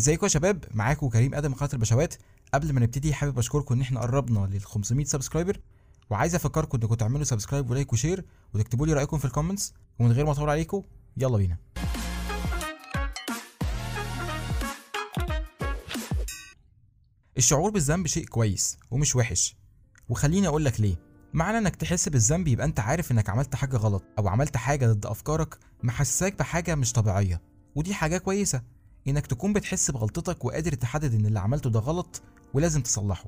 ازيكم يا شباب؟ معاكم كريم آدم قناة البشوات. قبل ما نبتدي حابب أشكركم إن إحنا قربنا لل 500 subscriber. وعايز أفكركم إنكم تعملوا subscribe و like و share وتكتبوا لي رأيكم في ال comments. ومن غير ما أطول عليكم يلا بينا. الشعور بالذنب شيء كويس ومش وحش. وخليني أقول لك ليه. معنى إنك تحس بالذنب يبقى أنت عارف إنك عملت حاجة غلط أو عملت حاجة ضد أفكارك محسساك بحاجة مش طبيعية. ودي حاجة كويسة. إنك تكون بتحس بغلطتك وقادر تحدد إن اللي عملته ده غلط ولازم تصلحه.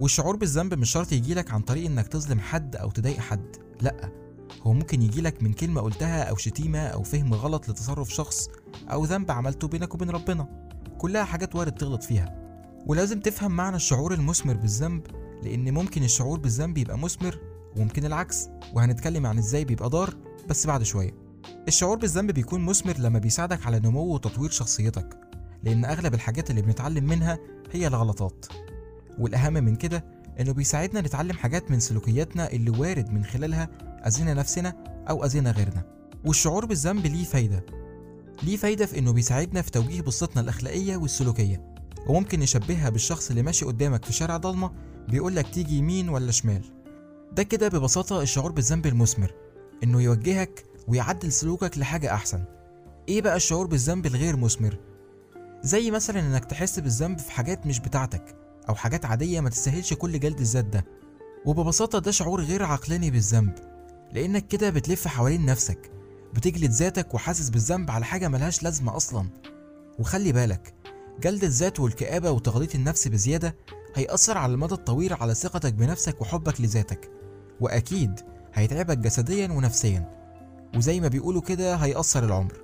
والشعور بالذنب مش شرط يجيلك عن طريق إنك تظلم حد أو تضايق حد لأ هو ممكن يجيلك من كلمة قلتها أو شتيمة أو فهم غلط لتصرف شخص أو ذنب عملته بينك وبين ربنا. كلها حاجات وارد تغلط فيها. ولازم تفهم معنى الشعور المثمر بالذنب لأن ممكن الشعور بالذنب يبقى مثمر وممكن العكس. وهنتكلم عن إزاي بيبقى ضار بس بعد شوية. الشعور بالذنب بيكون مثمر لما بيساعدك على نمو وتطوير شخصيتك لأن أغلب الحاجات اللي بنتعلم منها هي الغلطات. والأهم من كده إنه بيساعدنا نتعلم حاجات من سلوكياتنا اللي وارد من خلالها أذينا نفسنا أو أذينا غيرنا. والشعور بالذنب ليه فايدة. ليه فايدة في إنه بيساعدنا في توجيه بصتنا الأخلاقية والسلوكية وممكن نشبهها بالشخص اللي ماشي قدامك في شارع ضلمة بيقولك تيجي يمين ولا شمال. ده كده ببساطة الشعور بالذنب المثمر إنه يوجهك ويعدل سلوكك لحاجة أحسن. إيه بقى الشعور بالذنب الغير مثمر؟ زي مثلا إنك تحس بالذنب في حاجات مش بتاعتك أو حاجات عادية ما تستاهلش كل جلد الذات ده. وببساطة ده شعور غير عقلاني بالذنب لأنك كده بتلف حوالين نفسك بتجلد ذاتك وحاسس بالذنب على حاجة ملهاش لازمة أصلا. وخلي بالك جلد الذات والكآبة وتغليط النفس بزيادة هيأثر على المدى الطويل على ثقتك بنفسك وحبك لذاتك. وأكيد هيتعبك جسديا ونفسيا. وزي ما بيقولوا كده هيأثر العمر.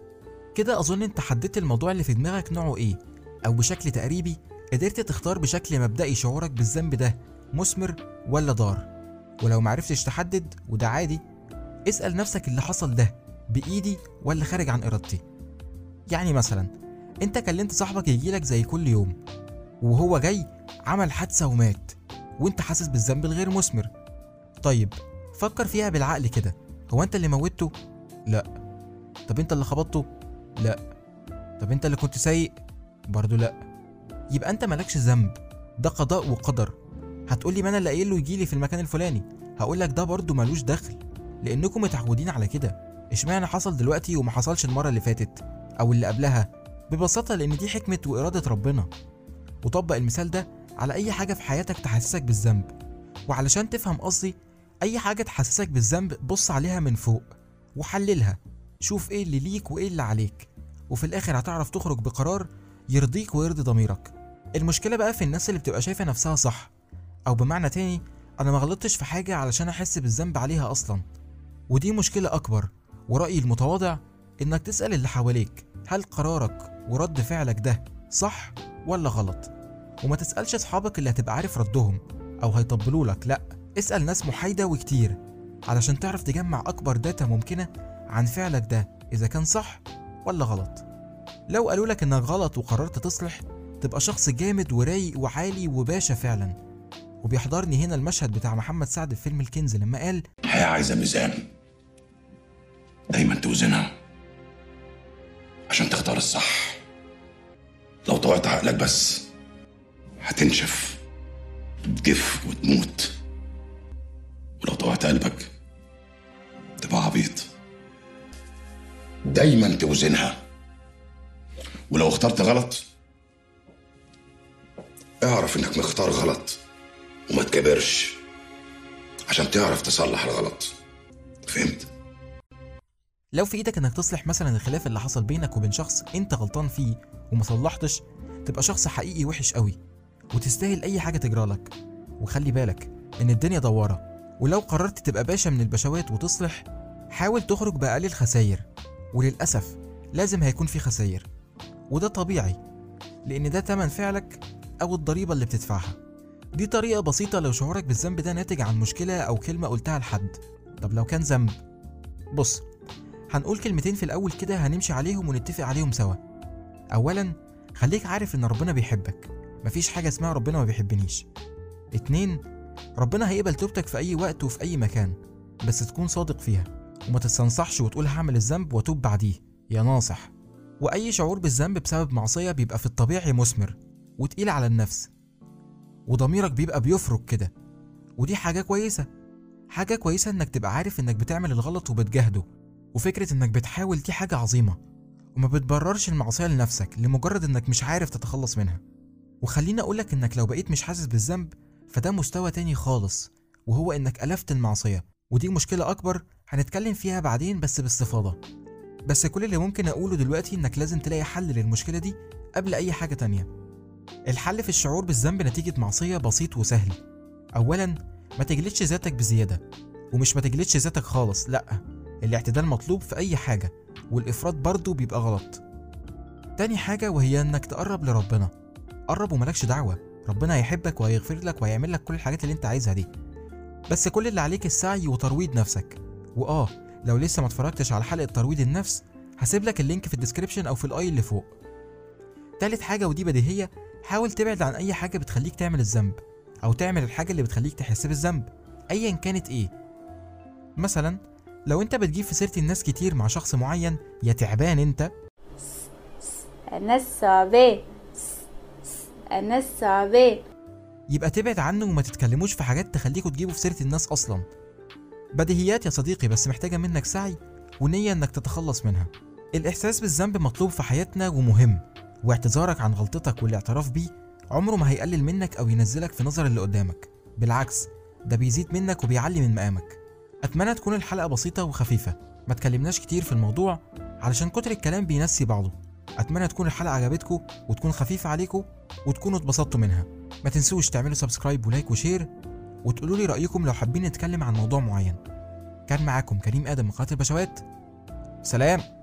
كده أظن أنت حددت الموضوع اللي في دماغك نوعه إيه أو بشكل تقريبي قدرت تختار بشكل مبدئي شعورك بالذنب ده مثمر ولا ضار؟ ولو معرفتش تحدد وده عادي اسأل نفسك اللي حصل ده بإيدي ولا خارج عن إرادتي. يعني مثلا أنت كلمت صاحبك يجيلك زي كل يوم وهو جاي عمل حادثة ومات وأنت حاسس بالذنب الغير مثمر. طيب فكر فيها بالعقل كده هو أنت اللي موتته لا. طب انت اللي خبطته؟ لا. طب انت اللي كنت سايق؟ برضه لا. يبقى انت مالكش ذنب. ده قضاء وقدر. هتقولي ما أنا اللي قايل له يجيلي في المكان الفلاني؟ هقولك ده برضه ملوش دخل. لانكم متعودين على كده. اشمعنى حصل دلوقتي وما حصلش المرة اللي فاتت؟ أو اللي قبلها؟ ببساطة لأن دي حكمة وإرادة ربنا. وطبق المثال ده على أي حاجة في حياتك تحسسك بالذنب. وعلشان تفهم قصدي أي حاجة تحسسك بالذنب بص عليها من فوق. وحللها. شوف إيه اللي ليك وإيه اللي عليك. وفي الآخر هتعرف تخرج بقرار يرضيك ويرضي ضميرك. المشكلة بقى في الناس اللي بتبقى شايفة نفسها صح. أو بمعنى تاني أنا ما غلطتش في حاجة علشان أحس بالذنب عليها أصلا. ودي مشكلة أكبر. ورأيي المتواضع إنك تسأل اللي حواليك. هل قرارك ورد فعلك ده صح ولا غلط؟ وما تسألش أصحابك اللي هتبقى عارف ردهم أو هيطبلوا لك لأ اسأل ناس محايدة وكتير. علشان تعرف تجمع أكبر داتا ممكنة عن فعلك ده إذا كان صح ولا غلط. لو قالوا لك إنك غلط وقررت تصلح تبقى شخص جامد ورايق وعالي وباشا فعلا. وبيحضرني هنا المشهد بتاع محمد سعد في فيلم الكنز لما قال الحياة عايزة ميزان. دايما توزنها. عشان تختار الصح. لو طوعت عقلك بس هتنشف تجف وتموت. ولو طوعت قلبك دايما توزنها. ولو اخترت غلط اعرف إنك مختار غلط وما تكبرش عشان تعرف تصلح الغلط. فهمت؟ لو في إيدك إنك تصلح مثلا الخلاف اللي حصل بينك وبين شخص أنت غلطان فيه وما صلحتش تبقى شخص حقيقي وحش قوي وتستاهل أي حاجة تجرالك وخلي بالك إن الدنيا دوارة ولو قررت تبقى باشا من البشوات وتصلح حاول تخرج بأقل الخساير. وللأسف لازم هيكون في خساير وده طبيعي لأن ده تمن فعلك أو الضريبة اللي بتدفعها. دي طريقة بسيطة لو شعورك بالذنب ده ناتج عن مشكلة أو كلمة قلتها لحد. طب لو كان ذنب؟ بص هنقول كلمتين في الأول كده هنمشي عليهم ونتفق عليهم سوا. أولا خليك عارف إن ربنا بيحبك. مفيش حاجة اسمها ربنا ما بيحبنيش. اتنين ربنا هيقبل توبتك في أي وقت وفي أي مكان بس تكون صادق فيها. وما تستنصحش وتقول هعمل الذنب واتوب بعديه. يا ناصح وأي شعور بالذنب بسبب معصية بيبقى في الطبيعي مثمر وتقيل على النفس. وضميرك بيبقى بيفرك كده. ودي حاجة كويسة. حاجة كويسة إنك تبقى عارف إنك بتعمل الغلط وبتجاهده وفكرة إنك بتحاول دي حاجة عظيمة. وما بتبررش المعصية لنفسك لمجرد إنك مش عارف تتخلص منها. وخليني أقولك إنك لو بقيت مش حاسس بالذنب فده مستوى تاني خالص وهو إنك ألفت المعصية. ودي مشكلة أكبر هنتكلم فيها بعدين بس باستفاضة. بس كل اللي ممكن أقوله دلوقتي إنك لازم تلاقي حل للمشكلة دي قبل أي حاجة تانية. الحل في الشعور بالذنب نتيجة معصية بسيط وسهل. أولا ما تجلدش ذاتك بزيادة. ومش ما تجلدش ذاتك خالص لأ. الاعتدال مطلوب في أي حاجة والإفراط برضه بيبقى غلط. تاني حاجة وهي إنك تقرب لربنا. قرب وملكش دعوة. ربنا هيحبك وهيغفر لك وهيعمل لك كل الحاجات اللي أنت عايزها دي. بس كل اللي عليك السعي وترويض نفسك. وآه لو لسه ما اتفرجتش على حلقة ترويض النفس هسيب لك ال link في ال description أو في ال i اللي فوق. تالت حاجة ودي بديهية حاول تبعد عن أي حاجة بتخليك تعمل الذنب أو تعمل الحاجة اللي بتخليك تحس بالذنب أيا كانت إيه. مثلا لو أنت بتجيب في سيرة الناس كتير مع شخص معين يا تعبان أنت. الناس صعبة. الناس صعبة. يبقى تبعد عنه وما تتكلموش في حاجات تخليكوا تجيبوا في سيرة الناس أصلا. بديهيات يا صديقي بس محتاجة منك سعي ونية إنك تتخلص منها. الإحساس بالذنب مطلوب في حياتنا ومهم واعتذارك عن غلطتك والاعتراف بيه عمره ما هيقلل منك أو ينزلك في نظر اللي قدامك. بالعكس ده بيزيد منك وبيعلي من مقامك. أتمنى تكون الحلقة بسيطة وخفيفة ما تكلمناش كتير في الموضوع علشان كتر الكلام بينسي بعضه. أتمنى تكون الحلقة عجبتكم وتكون خفيفة عليكم وتكونوا اتبسطتوا منها. ما تنسوش تعملوا subscribe و like و share وتقولوا لي رأيكم لو حابين نتكلم عن موضوع معين. كان معاكم كريم آدم من قناة البشوات سلام!